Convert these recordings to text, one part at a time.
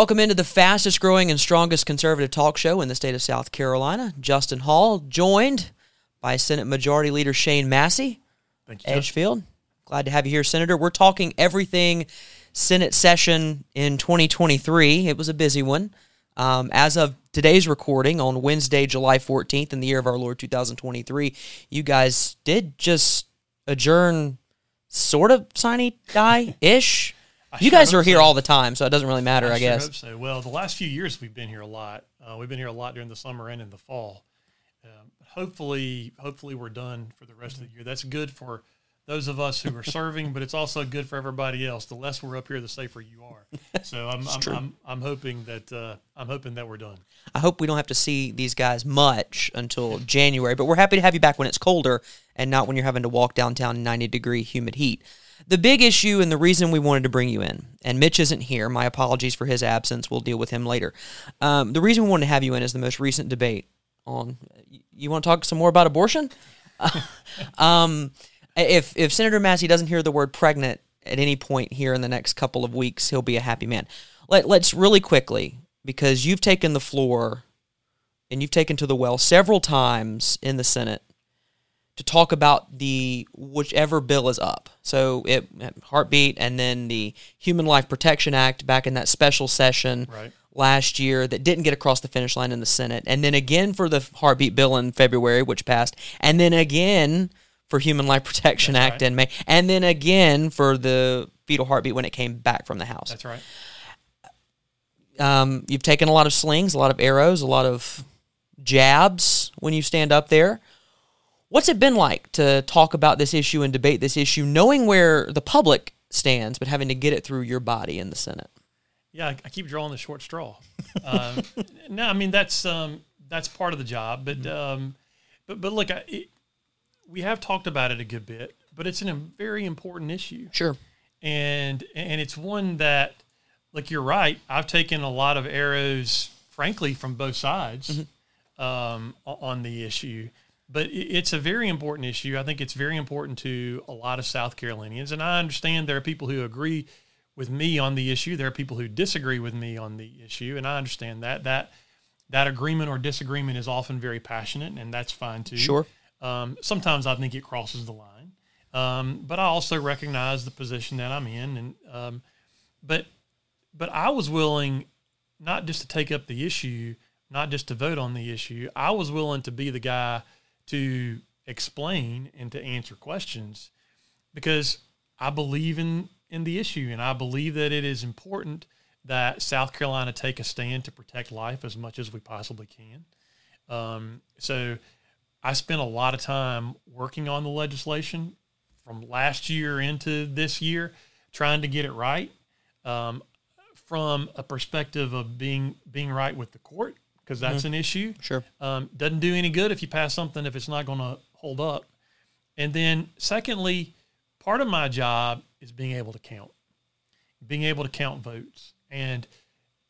welcome into the fastest growing and strongest conservative talk show in the state of South Carolina. Justin Hall, joined by Senate Majority Leader Shane Massey, Thank you. Edgefield. Glad to have you here, Senator. We're talking everything Senate session in 2023. It was a busy one. Um, as of today's recording on Wednesday, July 14th, in the year of our Lord 2023, you guys did just adjourn sort of sine die ish. You sure guys are here so. all the time, so it doesn't really matter, I, sure guess. hope so. Well, the last few years we've been here a lot. Uh, we've been here a lot during the summer and in the fall. Um, hopefully, hopefully we're done for the rest of the year. That's good for those of us who are serving, but it's also good for everybody else. The less we're up here, the safer you are. So I'm I'm, I'm, I'm hoping that uh, I'm hoping that we're done. I hope we don't have to see these guys much until January, but we're happy to have you back when it's colder and not when you're having to walk downtown in 90 degree humid heat. The big issue and the reason we wanted to bring you in, and Mitch isn't here, my apologies for his absence. We'll deal with him later. Um, the reason we wanted to have you in is the most recent debate on. You want to talk some more about abortion? um, if if Senator Massey doesn't hear the word pregnant at any point here in the next couple of weeks, he'll be a happy man. Let, let's really quickly because you've taken the floor and you've taken to the well several times in the Senate to talk about the whichever bill is up. So it heartbeat and then the Human Life Protection Act back in that special session Right. last year that didn't get across the finish line in the Senate, and then again for the heartbeat bill in February, which passed, and then again for Human Life Protection That's Act right. in May, and then again for the fetal heartbeat when it came back from the House. That's right. Um, you've taken a lot of slings, a lot of arrows, a lot of jabs when you stand up there. What's it been like to talk about this issue and debate this issue, knowing where the public stands, but having to get it through your body in the Senate? Yeah, I, keep drawing the short straw. Um, no, I mean that's um, that's part of the job, but um, but but look, I, it, we have talked about it a good bit, but it's an, a very important issue, Sure. and and it's one that, like you're right, I've taken a lot of arrows, frankly, from both sides um, o- on the issue. But it's a very important issue. I think it's very important to a lot of South Carolinians, and I understand there are people who agree with me on the issue. There are people who disagree with me on the issue, and I understand that that that agreement or disagreement is often very passionate, and that's fine too. Sure. Um, sometimes I think it crosses the line, um, but I also recognize the position that I'm in, and um, but but I was willing not just to take up the issue, not just to vote on the issue. I was willing to be the guy to explain and to answer questions because I believe in in the issue and I believe that it is important that South Carolina take a stand to protect life as much as we possibly can. Um, so I spent a lot of time working on the legislation from last year into this year, trying to get it right. Um, from a perspective of being being right with the court, because that's an issue. Sure. Um, doesn't do any good if you pass something if it's not going to hold up. And then, secondly, part of my job is being able to count, being able to count votes, and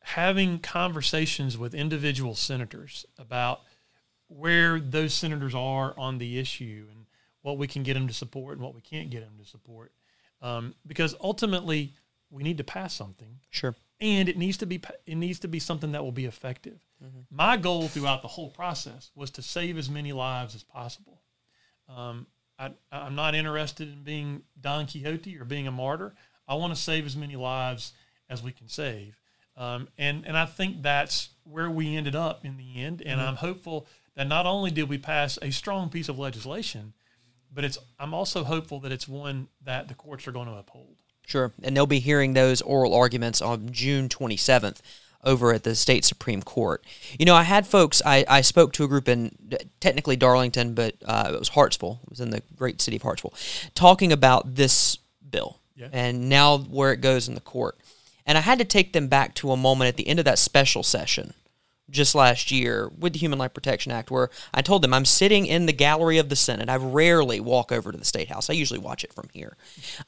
having conversations with individual senators about where those senators are on the issue and what we can get them to support and what we can't get them to support. Um, because ultimately, we need to pass something Sure. and it needs to be it needs to be something that will be effective. My goal throughout the whole process was to save as many lives as possible. Um, I, I'm not interested in being Don Quixote or being a martyr. I want to save as many lives as we can save, um, and and I think that's where we ended up in the end. And I'm hopeful that not only did we pass a strong piece of legislation, but it's I'm also hopeful that it's one that the courts are going to uphold. Sure. And they'll be hearing those oral arguments on June 27th over at the state Supreme Court. You know, I had folks, I, I spoke to a group in technically Darlington, but uh, it was Hartsville, it was in the great city of Hartsville, talking about this bill Yeah. and now where it goes in the court. And I had to take them back to a moment at the end of that special session just last year with the Human Life Protection Act, where I told them I'm sitting in the gallery of the Senate. I rarely walk over to the State House. I usually watch it from here,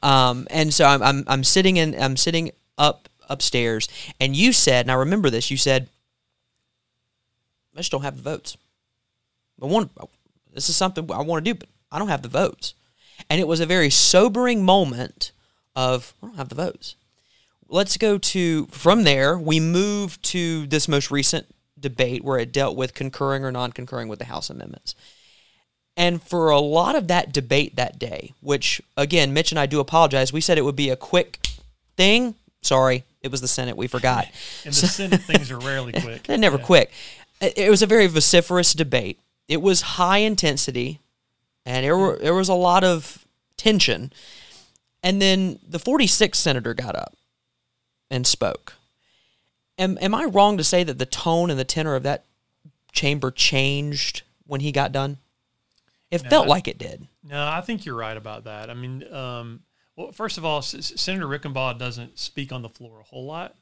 um, and so I'm, I'm I'm sitting in I'm sitting up upstairs. And you said, and I remember this. You said, "I just don't have the votes. I want this is something I want to do, but I don't have the votes." And it was a very sobering moment of I don't have the votes let's go to from there. We move to this most recent debate where it dealt with concurring or non-concurring with the House amendments. And for a lot of that debate that day, which again, Mitch and I do apologize, we said it would be a quick thing. Sorry, it was the Senate. We forgot. In the Senate, things are rarely quick. They're never Yeah. quick. It it was a very vociferous debate. It was high intensity, and there were there was a lot of tension. And then the 46th senator got up and spoke. Am am I wrong to say that the tone and the tenor of that chamber changed when he got done? It No, felt I- like it did. No, I think you're right about that. I mean, um, well, first of all, S- Senator Reichenbach doesn't speak on the floor a whole lot.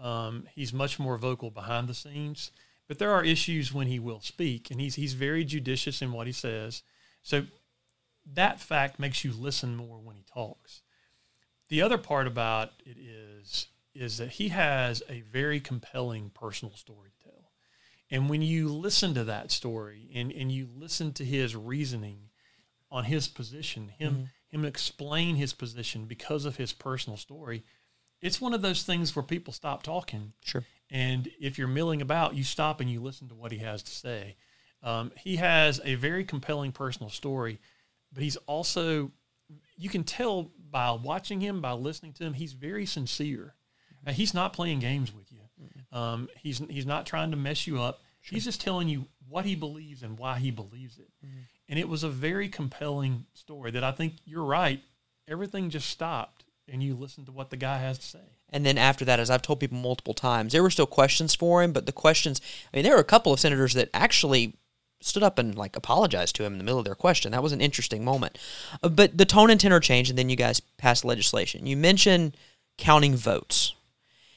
Um, he's much more vocal behind the scenes, but there are issues when he will speak, and he's he's very judicious in what he says. So that fact makes you listen more when he talks. The other part about it is is that he has a very compelling personal story to tell. And when you listen to that story and, and you listen to his reasoning on his position, him him explain his position because of his personal story, it's one of those things where people stop talking. Sure. And if you're milling about, you stop and you listen to what he has to say. Um, he has a very compelling personal story, but he's also, you can tell by watching him, by listening to him, he's very sincere. Uh, he's not playing games with you. Um, he's he's not trying to mess you up. He's just telling you what he believes and why he believes it. And it was a very compelling story that I think you're right. Everything just stopped and you listened to what the guy has to say. And then after that, as I've told people multiple times, there were still questions for him, but the questions, I mean, there were a couple of senators that actually stood up and like apologized to him in the middle of their question. That was an interesting moment. Uh, But the tone and tenor changed, and then you guys passed legislation. You mentioned counting votes.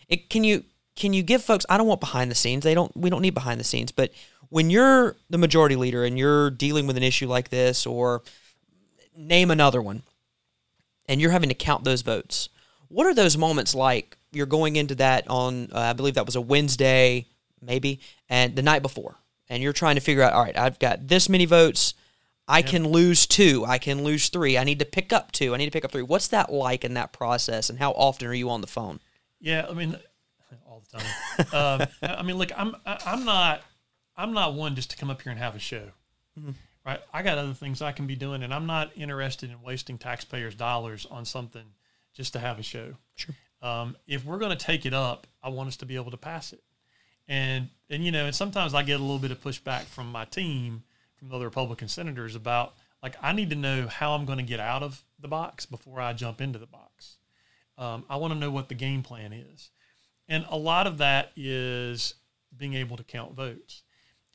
It, can you can you give folks? I don't want behind the scenes. They don't. We don't need behind the scenes. But when you're the majority leader and you're dealing with an issue like this, or name another one, and you're having to count those votes. What are those moments like? You're going into that on, uh, I believe that was a Wednesday, maybe, and the night before, and you're trying to figure out, all right, I've got this many votes. I can lose two. I can lose three. I need to pick up two. I need to pick up three. What's that like in that process, and how often are you on the phone? Yeah, I mean, all the time. um, I mean, look, I'm I'm not I'm not one just to come up here and have a show, right? I got other things I can be doing, and I'm not interested in wasting taxpayers' dollars on something just to have a show. Sure. Um, if we're going to take it up, I want us to be able to pass it, and and you know, and sometimes I get a little bit of pushback from my team, from the other Republican senators about like I need to know how I'm going to get out of the box before I jump into the box. Um, I want to know what the game plan is. And a lot of that is being able to count votes.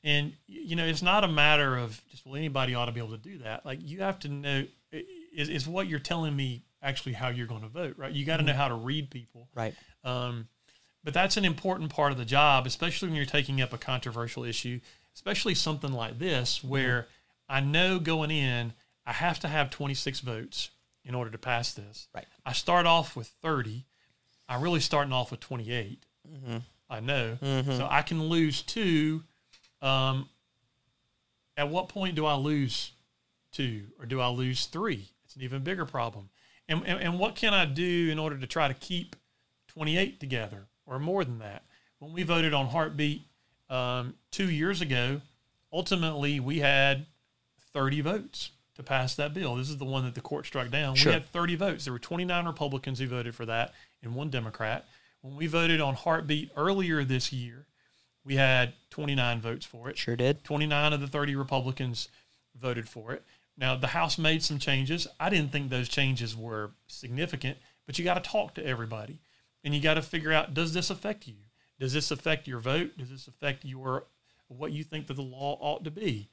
And, you know, it's not a matter of just, well, anybody ought to be able to do that. Like, you have to know is, is what you're telling me actually how you're going to vote, right? You got to know mm-hmm. how to read people. Right. Um, but that's an important part of the job, especially when you're taking up a controversial issue, especially something like this, mm-hmm. where I know going in, I have to have 26 votes in order to pass this. Right. I start off with 30. I'm really starting off with 28. Mm-hmm. I know. So I can lose two. Um, at what point do I lose two or do I lose three? It's an even bigger problem. And, and, and what can I do in order to try to keep 28 together or more than that? When we voted on Heartbeat um, two years ago, ultimately we had 30 votes to pass that bill. This is the one that the court struck down. Sure. We had 30 votes. There were 29 Republicans who voted for that and one Democrat. When we voted on Heartbeat earlier this year, we had 29 votes for it. Sure did. 29 of the 30 Republicans voted for it. Now, the House made some changes. I didn't think those changes were significant, but you got to talk to everybody and you got to figure out does this affect you? Does this affect your vote? Does this affect your what you think that the law ought to be?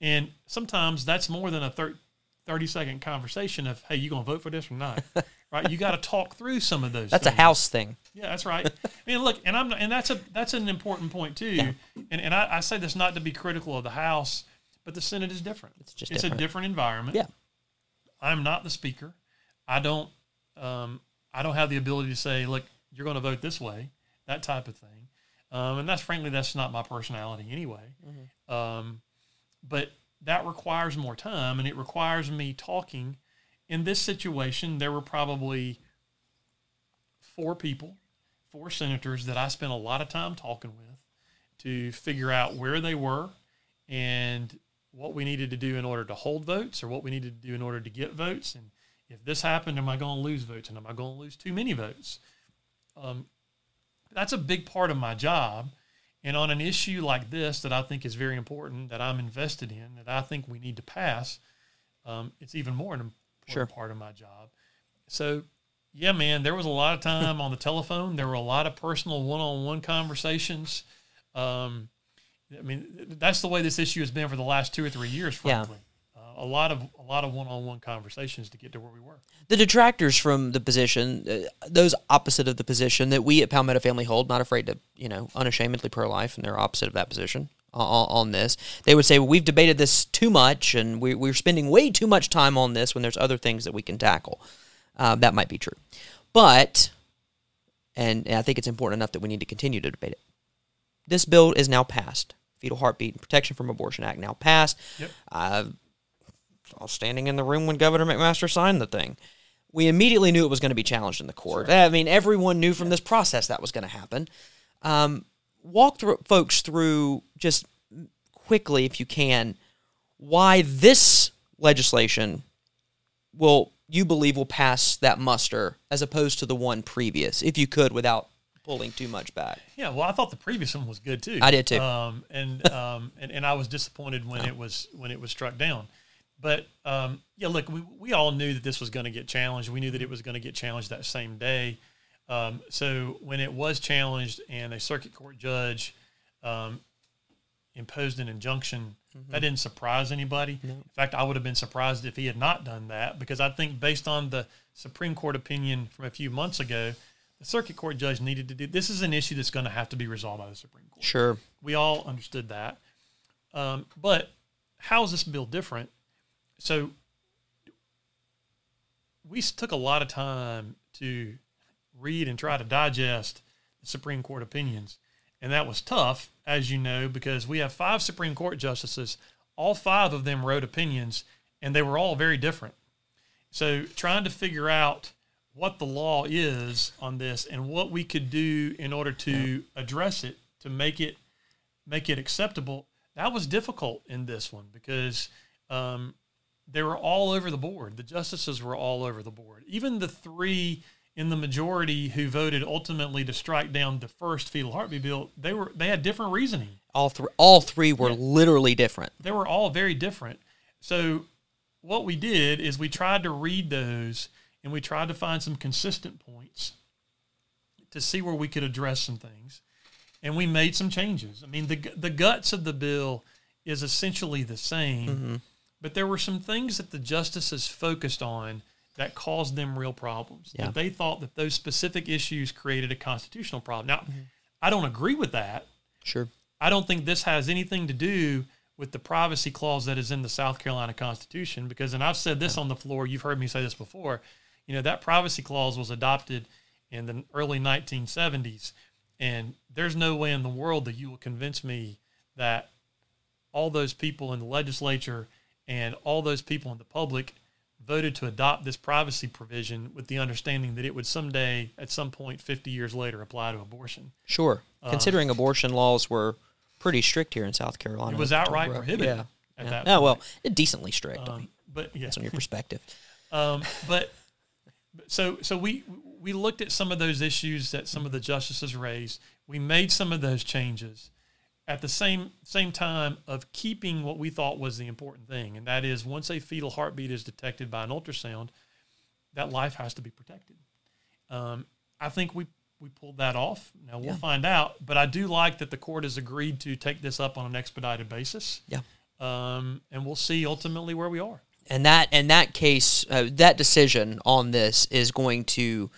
And sometimes that's more than a thir- 30 second conversation of, hey, you going to vote for this or not? right? You got to talk through some of those. That's a house thing. Yeah, that's right. I mean, look, and I'm and that's a that's an important point too. And and I, I say this not to be critical of the House, but the Senate is different. It's just it's different. a different environment. Yeah. I'm not the speaker. I don't um, I don't have the ability to say, look, you're going to vote this way, that type of thing. Um, and that's frankly that's not my personality anyway. Um, but that requires more time, and it requires me talking. In this situation, there were probably four people four senators that I spent a lot of time talking with to figure out where they were and what we needed to do in order to hold votes or what we needed to do in order to get votes. And if this happened, am I going to lose votes? And am I going to lose too many votes? Um, that's a big part of my job. And on an issue like this that I think is very important, that I'm invested in, that I think we need to pass, um, it's even more Sure. part of my job. So, yeah, man, there was a lot of time on the telephone. There were a lot of personal one-on-one conversations. Um, I mean, that's the way this issue has been for the last two or three years. Yeah. Frankly, uh, a lot of a lot of one-on-one conversations to get to where we were. the detractors from the position, uh, those opposite of the position that we at Palmetto Family hold, not afraid to, you know, unashamedly pro life, and they're opposite of that position on, on this. They would say, well, we've debated this too much, and we, we're spending way too much time on this when there's other things that we can tackle. Uh, that might be true. But, and, and I think it's important enough that we need to continue to debate it. This bill is now passed. Fetal Heartbeat and Protection from Abortion Act now passed. Yep. Uh, I was standing in the room when Governor McMaster signed the thing. We immediately knew it was going to be challenged in the court. I mean, everyone knew from this process that was going to happen. Um, walk through, folks through just quickly, if you can, why this legislation will you believe will pass that muster as opposed to the one previous, if you could, without pulling too much back. Yeah, well, I thought the previous one was good too. I did too. Um, and, um, and and I was disappointed when it was when it was struck down. But um, yeah, look, we we all knew that this was going to get challenged. We knew that it was going to get challenged that same day. Um, so when it was challenged and a circuit court judge um, imposed an injunction, that didn't surprise anybody. In fact, I would have been surprised if he had not done that because I think based on the Supreme Court opinion from a few months ago, the circuit court judge needed to do this is an issue that's going to have to be resolved by the Supreme Court. Sure. We all understood that. Um, but how is this bill different? So we took a lot of time to read and try to digest the Supreme Court opinions. And that was tough, as you know, because we have five Supreme Court justices. All five of them wrote opinions, and they were all very different. So trying to figure out what the law is on this and what we could do in order to address it to make it make it acceptable that was difficult in this one because um, they were all over the board the justices were all over the board even the three in the majority who voted ultimately to strike down the first fetal heartbeat bill they were they had different reasoning All three, all three were literally different. they were all very different. So what we did is we tried to read those and we tried to find some consistent points to see where we could address some things. And we made some changes. I mean, the the guts of the bill is essentially the same, mm-hmm. but there were some things that the justices focused on that caused them real problems. Yeah. That they thought that those specific issues created a constitutional problem. Now, mm-hmm. I don't agree with that. Sure. I don't think this has anything to do with the privacy clause that is in the South Carolina Constitution because, and I've said this on the floor, you've heard me say this before, you know, that privacy clause was adopted in the early 1970s. And there's no way in the world that you will convince me that all those people in the legislature and all those people in the public voted to adopt this privacy provision with the understanding that it would someday, at some point, 50 years later, apply to abortion. Sure. Considering abortion laws were pretty strict here in South Carolina. It was outright prohibited Yeah. at yeah. that Oh, well, decently strict. I mean, Um, but yeah, that's on your perspective. um, but but so so we we looked at some of those issues that some of the justices raised. We made some of those changes at the same same time of keeping what we thought was the important thing, and that is once a fetal heartbeat is detected by an ultrasound, that life has to be protected. Um, I think we we pulled that off. Now we'll Yeah. find out, but I do like that the court has agreed to take this up on an expedited basis. Yeah. Um, and we'll see ultimately where we are. And that and that case, uh, that decision on this is going to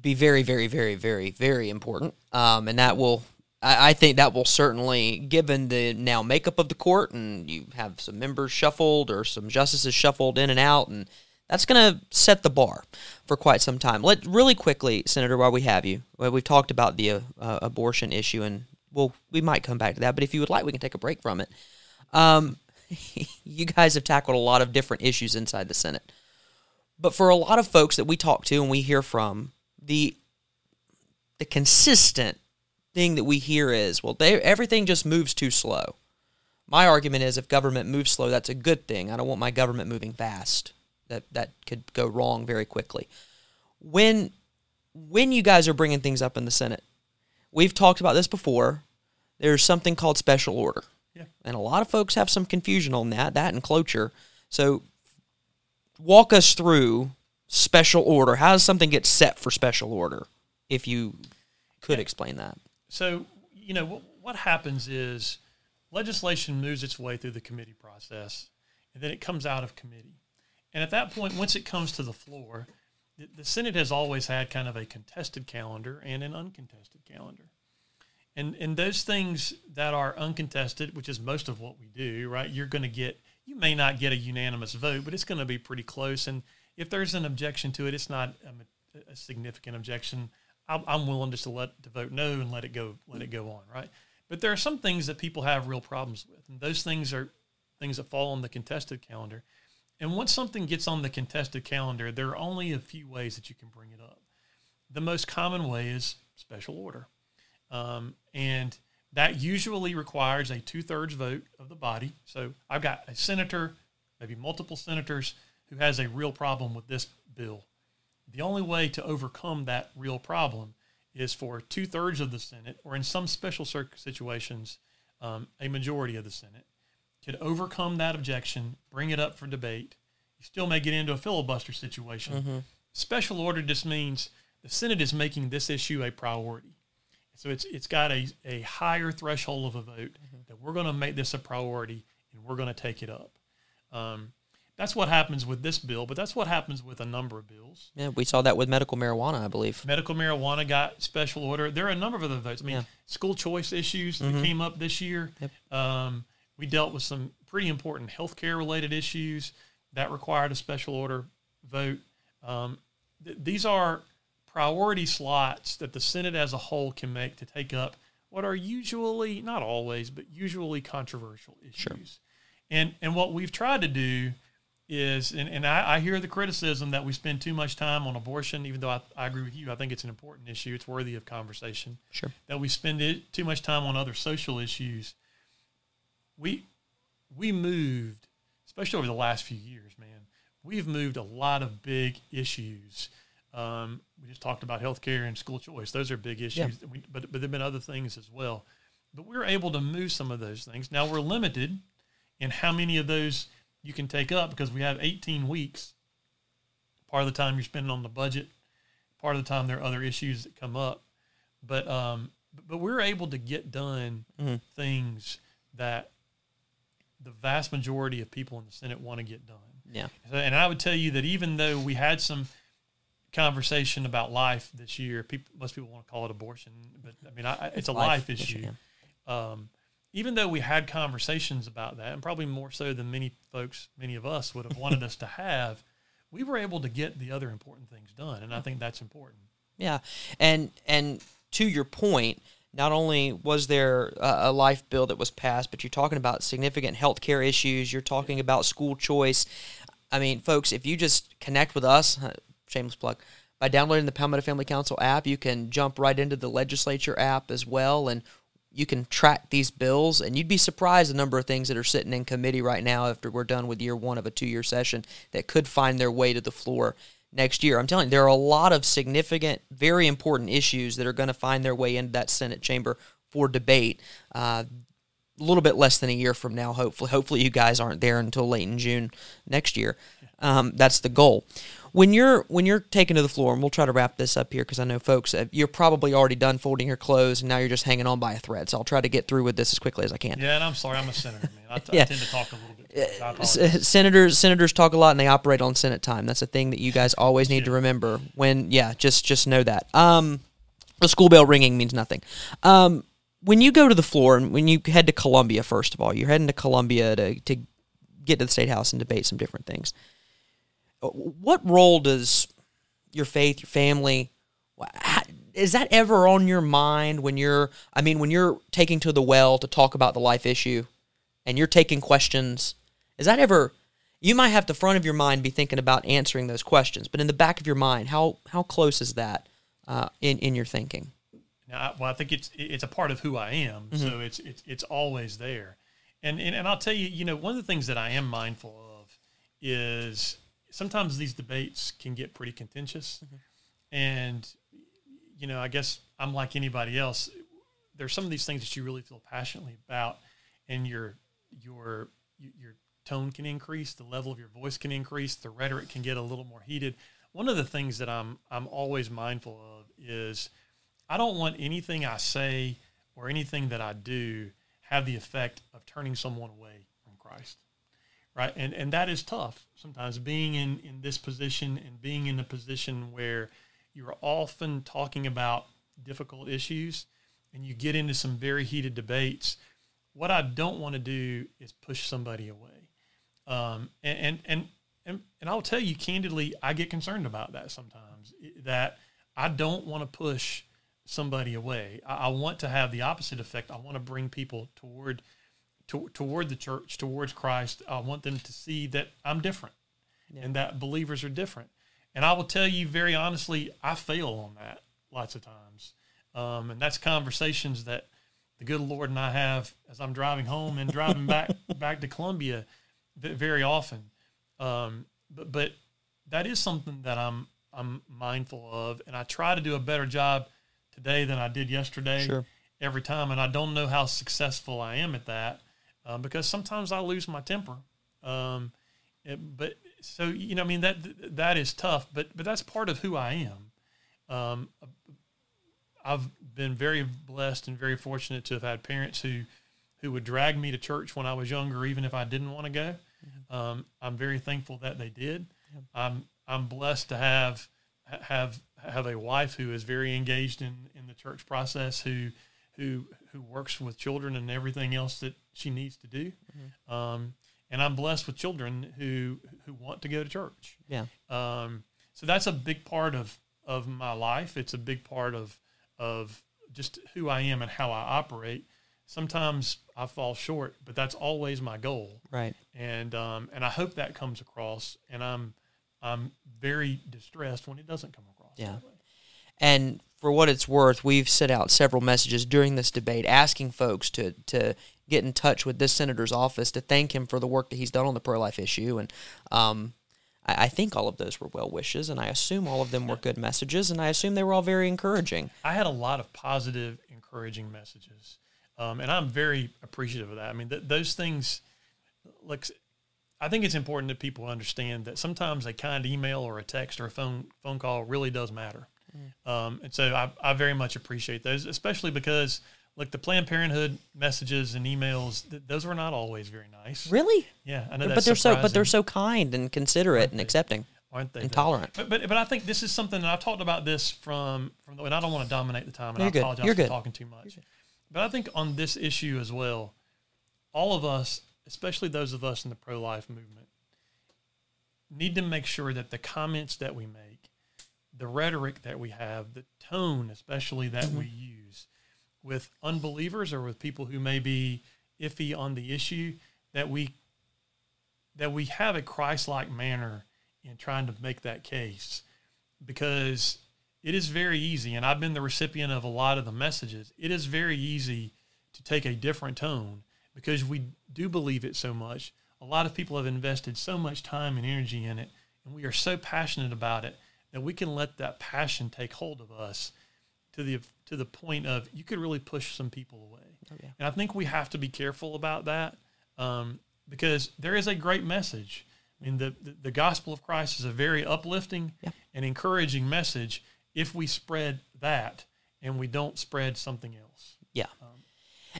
be very, very, very, very, very important. Um, and that will, I, I think, that will certainly, given the now makeup of the court, and you have some members shuffled or some justices shuffled in and out, and that's going to set the bar for quite some time. Let really quickly, Senator, while we have you, we've talked about the uh, abortion issue, and we'll we might come back to that. But if you would like, we can take a break from it. Um, you guys have tackled a lot of different issues inside the Senate. But for a lot of folks that we talk to and we hear from, the the consistent thing that we hear is, well, they, everything just moves too slow. My argument is if government moves slow, that's a good thing. I don't want my government moving fast. That that could go wrong very quickly. When when you guys are bringing things up in the Senate, we've talked about this before. There's something called special order. Yeah. And a lot of folks have some confusion on that, that and cloture. So walk us through special order. How does something get set for special order? If you could explain that. So, you know, what, what happens is legislation moves its way through the committee process and then it comes out of committee. And at that point, once it comes to the floor, the, the Senate has always had kind of a contested calendar and an uncontested calendar. And, and those things that are uncontested, which is most of what we do, right? You're going to get, you may not get a unanimous vote, but it's going to be pretty close. And if there's an objection to it, it's not a, a significant objection. I'm, willing just to let to vote no and let it go, let it go on, right? But there are some things that people have real problems with, and those things are things that fall on the contested calendar. And once something gets on the contested calendar, there are only a few ways that you can bring it up. The most common way is special order. Um, and that usually requires a two thirds vote of the body. So I've got a senator, maybe multiple senators, who has a real problem with this bill. The only way to overcome that real problem is for two thirds of the Senate, or in some special situations, um, a majority of the Senate, could overcome that objection, bring it up for debate. You still may get into a filibuster situation. Mm-hmm. Special order just means the Senate is making this issue a priority. So it's it's got a, a higher threshold of a vote mm-hmm. that we're going to make this a priority and we're going to take it up. Um, that's what happens with this bill, but that's what happens with a number of bills. Yeah, we saw that with medical marijuana, I believe. Medical marijuana got special order. There are a number of other votes. I mean, yeah. school choice issues mm-hmm. that came up this year. Yep. Um, we dealt with some pretty important healthcare related issues that required a special order vote. Um, th- these are priority slots that the Senate as a whole can make to take up what are usually, not always, but usually controversial issues. Sure. And, and what we've tried to do is, and, and I, I, hear the criticism that we spend too much time on abortion, even though I, I, agree with you. I think it's an important issue. It's worthy of conversation. Sure. That we spend it, too much time on other social issues. We, we moved, especially over the last few years, man, we've moved a lot of big issues. Um, we just talked about healthcare and school choice. Those are big issues, yeah. we, but, but there have been other things as well. But we're able to move some of those things. Now we're limited in how many of those – you can take up because we have 18 weeks. Part of the time you're spending on the budget. Part of the time there are other issues that come up, but um, but we're able to get done mm-hmm. things that the vast majority of people in the Senate want to get done. Yeah. So, and I would tell you that even though we had some conversation about life this year, people most people want to call it abortion, but I mean, I, it's a life, life issue. Um, even though we had conversations about that, and probably more so than many folks, many of us would have wanted us to have, we were able to get the other important things done, and I think that's important. Yeah, and and to your point, not only was there a, life bill that was passed, but you're talking about significant health care issues. You're talking about school choice. I mean, folks, if you just connect with us, shameless plug, by downloading the Palmetto Family Council app, you can jump right into the legislature app as well and you can track these bills, and you'd be surprised the number of things that are sitting in committee right now after we're done with year one of a two year session that could find their way to the floor next year. I'm telling you, there are a lot of significant, very important issues that are going to find their way into that Senate chamber for debate. Uh, a little bit less than a year from now, hopefully. Hopefully, you guys aren't there until late in June next year. Um, that's the goal when you're when you're taken to the floor, and we'll try to wrap this up here because I know folks, uh, you're probably already done folding your clothes, and now you're just hanging on by a thread. So I'll try to get through with this as quickly as I can. Yeah, and I'm sorry, I'm a senator, man. I, t- yeah. I tend to talk a little bit. Uh, senators senators talk a lot, and they operate on Senate time. That's a thing that you guys always need yeah. to remember. When yeah, just just know that. Um, the school bell ringing means nothing. Um, when you go to the floor and when you head to Columbia, first of all, you're heading to Columbia to to get to the state house and debate some different things. Uh, what role does your faith, your family. Is that ever on your mind when you're, I mean, when you're taking to the well to talk about the life issue and you're taking questions? Is that ever, you might have the front of your mind be thinking about answering those questions, but in the back of your mind, how, how close is that uh, in, in your thinking? Now, I, well, I think it's it's a part of who I am, so mm-hmm. it's it's it's always there. And, and and I'll tell you, you know, one of the things that I am mindful of is sometimes these debates can get pretty contentious, mm-hmm. and you know, I guess I'm like anybody else. There's some of these things that you really feel passionately about, and your your your tone can increase, the level of your voice can increase, the rhetoric can get a little more heated. One of the things that I'm I'm always mindful of is I don't want anything I say or anything that I do have the effect of turning someone away from Christ. Right? And and that is tough sometimes being in in this position and being in a position where you're often talking about difficult issues and you get into some very heated debates. What I don't want to do is push somebody away. Um, and, and, and, and, and I'll tell you candidly, I get concerned about that sometimes that I don't want to push somebody away. I, I, want to have the opposite effect. I want to bring people toward, to, toward the church, towards Christ. I want them to see that I'm different yeah. and that believers are different. And I will tell you very honestly, I fail on that lots of times. Um, and that's conversations that the good Lord and I have as I'm driving home and driving back back to Columbia very often. Um, but but that is something that I'm I'm mindful of, and I try to do a better job today than I did yesterday. Sure. Every time, and I don't know how successful I am at that um, because sometimes I lose my temper. Um, it, but so you know, I mean that that is tough, but but that's part of who I am. Um, I've been very blessed and very fortunate to have had parents who who would drag me to church when I was younger, even if I didn't want to go. Mm-hmm. Um, I'm very thankful that they did. I'm I'm blessed to have have have a wife who is very engaged in in the church process, who who who works with children and everything else that she needs to do. Mm-hmm. Um, and I'm blessed with children who who want to go to church. Yeah. Um, so that's a big part of of my life. It's a big part of of just who I am and how I operate. Sometimes I fall short, but that's always my goal. Right. And um, and I hope that comes across. And I'm I'm very distressed when it doesn't come across. Yeah. And for what it's worth, we've sent out several messages during this debate asking folks to to get in touch with this senator's office to thank him for the work that he's done on the pro life issue. And um, I, I, think all of those were well wishes, and I assume all of them were good messages, and I assume they were all very encouraging. I had a lot of positive, encouraging messages, um, and I'm very appreciative of that. I mean, th- those things, like, I think it's important that people understand that sometimes a kind email or a text or a phone phone call really does matter. Mm. Um, and so I, I very much appreciate those, especially because Look, the Planned Parenthood messages and emails; th- those were not always very nice. Really? Yeah, I know. But they're surprising. so, but they're so kind and considerate Aren't and they? accepting, aren't they? and though? tolerant. But, but but I think this is something that I've talked about this from from the, and I don't want to dominate the time, and You're I good. apologize You're for good. talking too much. But I think on this issue as well, all of us, especially those of us in the pro life movement, need to make sure that the comments that we make, the rhetoric that we have, the tone, especially that we mm-hmm. use with unbelievers or with people who may be iffy on the issue, that we that we have a Christ-like manner in trying to make that case, because it is very easy, and I've been the recipient of a lot of the messages. It is very easy to take a different tone because we do believe it so much. A lot of people have invested so much time and energy in it, and we are so passionate about it that we can let that passion take hold of us to the to the point of you could really push some people away. Oh, yeah. And I think we have to be careful about that um, because there is a great message. I mean, the, the, the gospel of Christ is a very uplifting Yeah. and encouraging message if we spread that and we don't spread something else. Yeah. Um,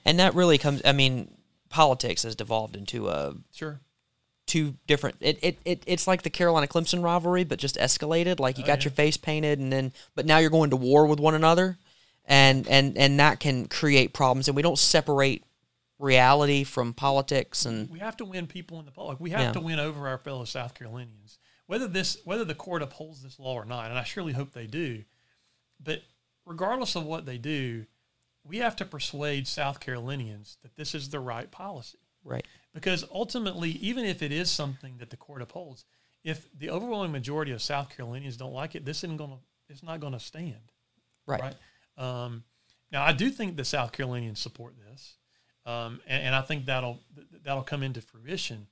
And that really comes. I mean, politics has devolved into a Sure. two different. It, it, it it's like the Carolina Clemson rivalry, but just escalated. Like you Oh, got yeah. your face painted, and then but now you're going to war with one another, and and and that can create problems. And we don't separate reality from politics. And We have to win people in the public. We have Yeah. to win over our fellow South Carolinians, whether this whether the court upholds this law or not. And I surely hope they do. But regardless of what they do, we have to persuade South Carolinians that this is the right policy. right, Because ultimately, even if it is something that the court upholds, if the overwhelming majority of South Carolinians don't like it, this isn't going to it's not going to stand right, right? Um, Now, I do think the South Carolinians support this, um, and, and I think that'll that'll come into fruition.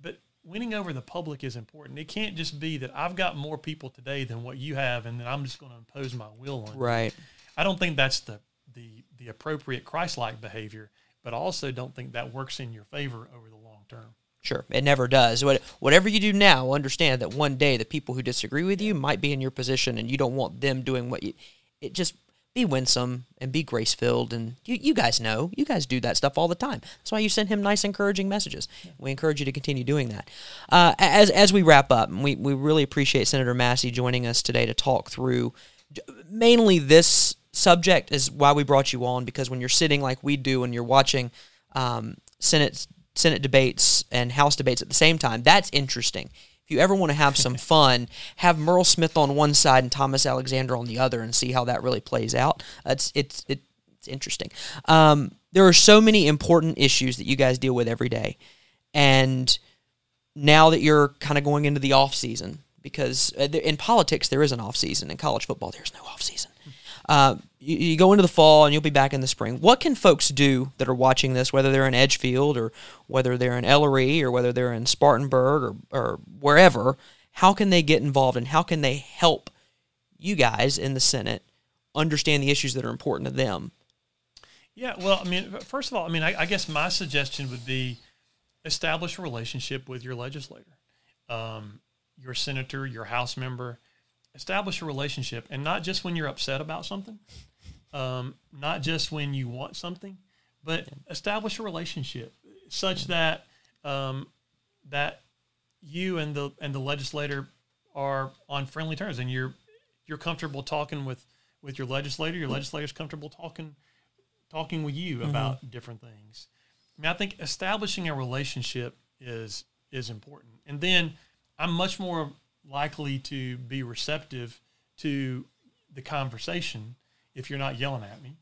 But winning over the public is important. It can't just be that I've got more people today than what you have, and then I'm just going to impose my will on. you. Right. I don't think that's the the the appropriate Christ-like behavior, but I also don't think that works in your favor over the long term. Sure, it never does. What, whatever you do now, understand that one day the people who disagree with you might be in your position, and you don't want them doing what you. It just be winsome and be grace filled, and you, you guys know, you guys do that stuff all the time. That's why you send him nice, encouraging messages. We encourage you to continue doing that. Uh, as as we wrap up, we we really appreciate Senator Massey joining us today to talk through mainly this subject is why we brought you on because when you're sitting like we do and you're watching um, Senate Senate debates and House debates at the same time, that's interesting. If you ever want to have some fun, have Murrell Smith on one side and Thomas Alexander on the other, and see how that really plays out. It's it's it's interesting. Um, there are so many important issues that you guys deal with every day, and now that you're kind of going into the off season, because uh, in politics there is an off season. In college football, there's no off season. Uh, you, you go into the fall and you'll be back in the spring. What can folks do that are watching this, whether they're in Edgefield or whether they're in Elloree or whether they're in Spartanburg or, or wherever? How can they get involved and how can they help you guys in the Senate understand the issues that are important to them? Yeah, well, I mean, first of all, I mean, I, I guess my suggestion would be establish a relationship with your legislator, um, your senator, your House member. Establish a relationship, and not just when you're upset about something, um, not just when you want something, but establish a relationship such that um, that you and the and the legislator are on friendly terms, and you're you're comfortable talking with with your legislator. Your legislator's comfortable talking talking with you about different things. I mean, I think establishing a relationship is is important, and then I'm much more likely to be receptive to the conversation if you're not yelling at me.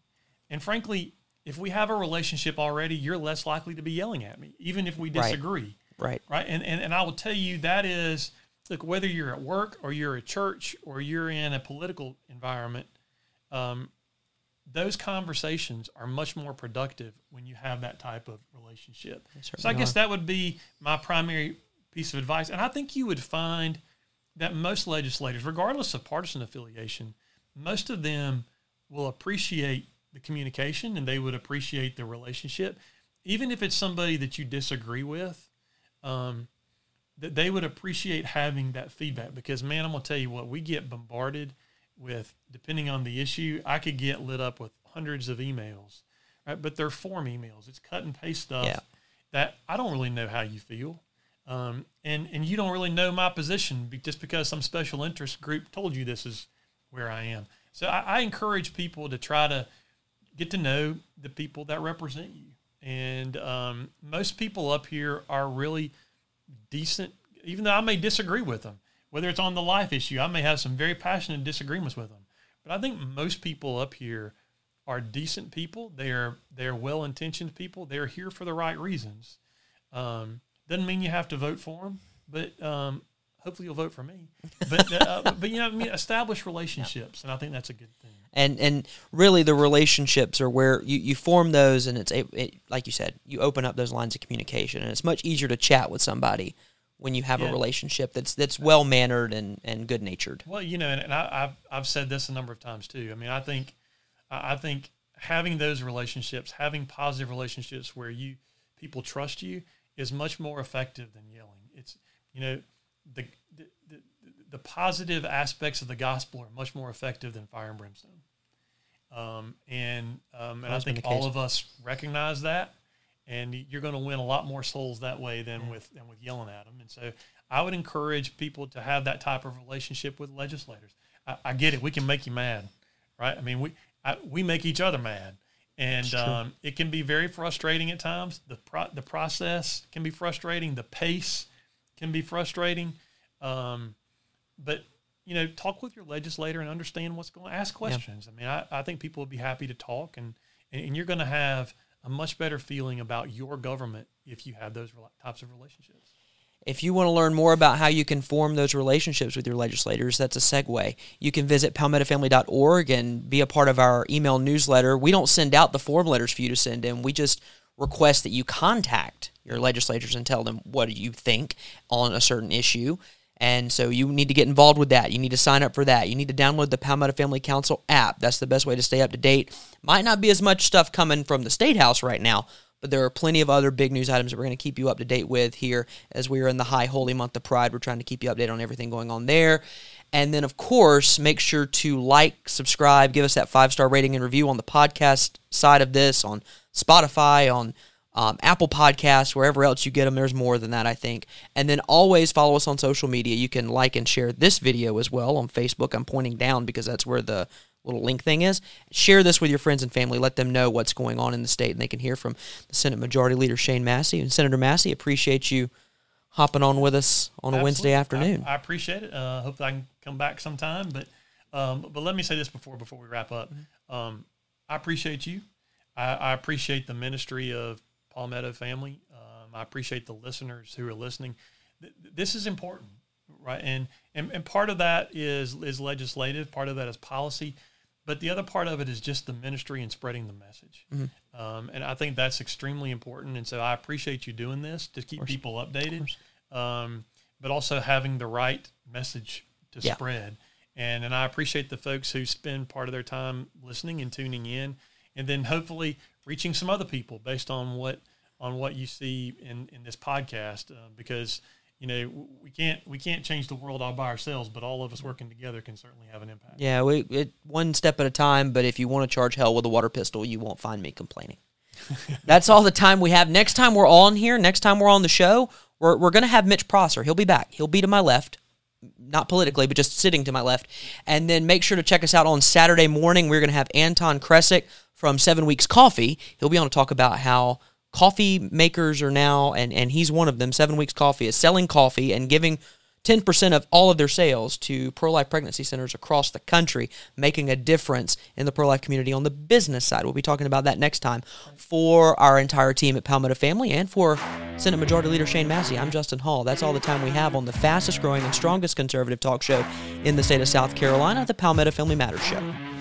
And frankly, if we have a relationship already, you're less likely to be yelling at me, even if we disagree Right. right? And, and and I will tell you that is look whether you're at work or you're at church or you're in a political environment, um, those conversations are much more productive when you have that type of relationship. So I guess are. that would be my primary piece of advice, and I think you would find that most legislators, regardless of partisan affiliation, most of them will appreciate the communication and they would appreciate the relationship, even if it's somebody that you disagree with um, that they would appreciate having that feedback because man, I'm gonna tell you what we get bombarded with. Depending on the issue, I could get lit up with hundreds of emails, right? But they're form emails. It's cut and paste stuff Yeah. that I don't really know how you feel, um, and and you don't really know my position just because some special interest group told you this is where I am. So I, I encourage people to try to get to know the people that represent you. And um, most people up here are really decent, even though I may disagree with them. Whether it's on the life issue, I may have some very passionate disagreements with them. But I think most people up here are decent people. They are they are well intentioned people. They're here for the right reasons. Um, doesn't mean you have to vote for them, but um, hopefully you'll vote for me. But uh, but you know, I mean, establish relationships, and I think that's a good thing. and and really the relationships are where you, you form those and it's a it, like you said you open up those lines of communication and it's much easier to chat with somebody when you have a relationship that's that's well mannered and and good natured Well, you know, and, and I, I've I've said this a number of times too. I mean, I think I think having those relationships, having positive relationships where you people trust you, is much more effective than yelling. It's you know the the, the, the positive aspects of the gospel are much more effective than fire and brimstone. Um, and um, and I think all of us recognize that, and you're going to win a lot more souls that way than with than with yelling at them. And so I would encourage people to have that type of relationship with legislators. I, I get it; we can make you mad, right? I mean, we I, we make each other mad, and um, it can be very frustrating at times. The pro- the process can be frustrating. The pace can be frustrating. Um, but you know, talk with your legislator and understand what's going. Ask questions. I mean, I, I think people would be happy to talk, and and, and you're going to have a much better feeling about your government if you have those types of relationships. If you want to learn more about how you can form those relationships with your legislators, that's a segue. You can visit palmettofamily.org and be a part of our email newsletter. We don't send out the form letters for you to send in. We just request that you contact your legislators and tell them what you think on a certain issue. And so you need to get involved with that. You need to sign up for that. You need to download the Palmetto Family Council app. That's the best way to stay up to date. Might not be as much stuff coming from the State House right now, but there are plenty of other big news items that we're going to keep you up to date with here as we are in the high holy month of Pride. We're trying to keep you updated on everything going on there. And then, of course, make sure to like, subscribe, give us that five star rating and review on the podcast side of this, on Spotify, on um, Apple Podcasts, wherever else you get them. There's more than that, I think. And then always follow us on social media. You can like and share this video as well on Facebook. I'm pointing down because that's where the little link thing is. Share this with your friends and family. Let them know what's going on in the state, and they can hear from the Senate Majority Leader Shane Massey and Senator Massey. Appreciate you hopping on with us on a Absolutely. Wednesday afternoon. I, I appreciate it. Uh, hope I can come back sometime. But um, but let me say this before before we wrap up. Um, I appreciate you. I, I appreciate the ministry of Palmetto family. Um, I appreciate the listeners who are listening. Th- this is important, right? And, and and part of that is is legislative. Part of that is policy. But the other part of it is just the ministry and spreading the message. Um, and I think that's extremely important. And so I appreciate you doing this to keep people updated, um, but also having the right message to Yeah. spread. And, and I appreciate the folks who spend part of their time listening and tuning in, and then hopefully reaching some other people based on what on what you see in, in this podcast. Uh, because you know we can't we can't change the world all by ourselves, but all of us working together can certainly have an impact. Yeah, we it one step at a time. But if you want to charge hell with a water pistol, you won't find me complaining. That's all the time we have. Next time we're on here, next time we're on the show, we're we're gonna have Mitch Prosser. He'll be back. He'll be to my left, not politically, but just sitting to my left. And then make sure to check us out on Saturday morning. We're gonna have Anton Kresick from Seven Weeks Coffee. He'll be on to talk about how coffee makers are now, and and he's one of them. Seven Weeks Coffee is selling coffee and giving 10% of all of their sales to pro life pregnancy centers across the country, making a difference in the pro life community on the business side. We'll be talking about that next time for our entire team at Palmetto Family and for Senate Majority Leader Shane Massey. I'm Justin Hall. That's all the time we have on the fastest growing and strongest conservative talk show in the state of South Carolina, the Palmetto Family Matters Show.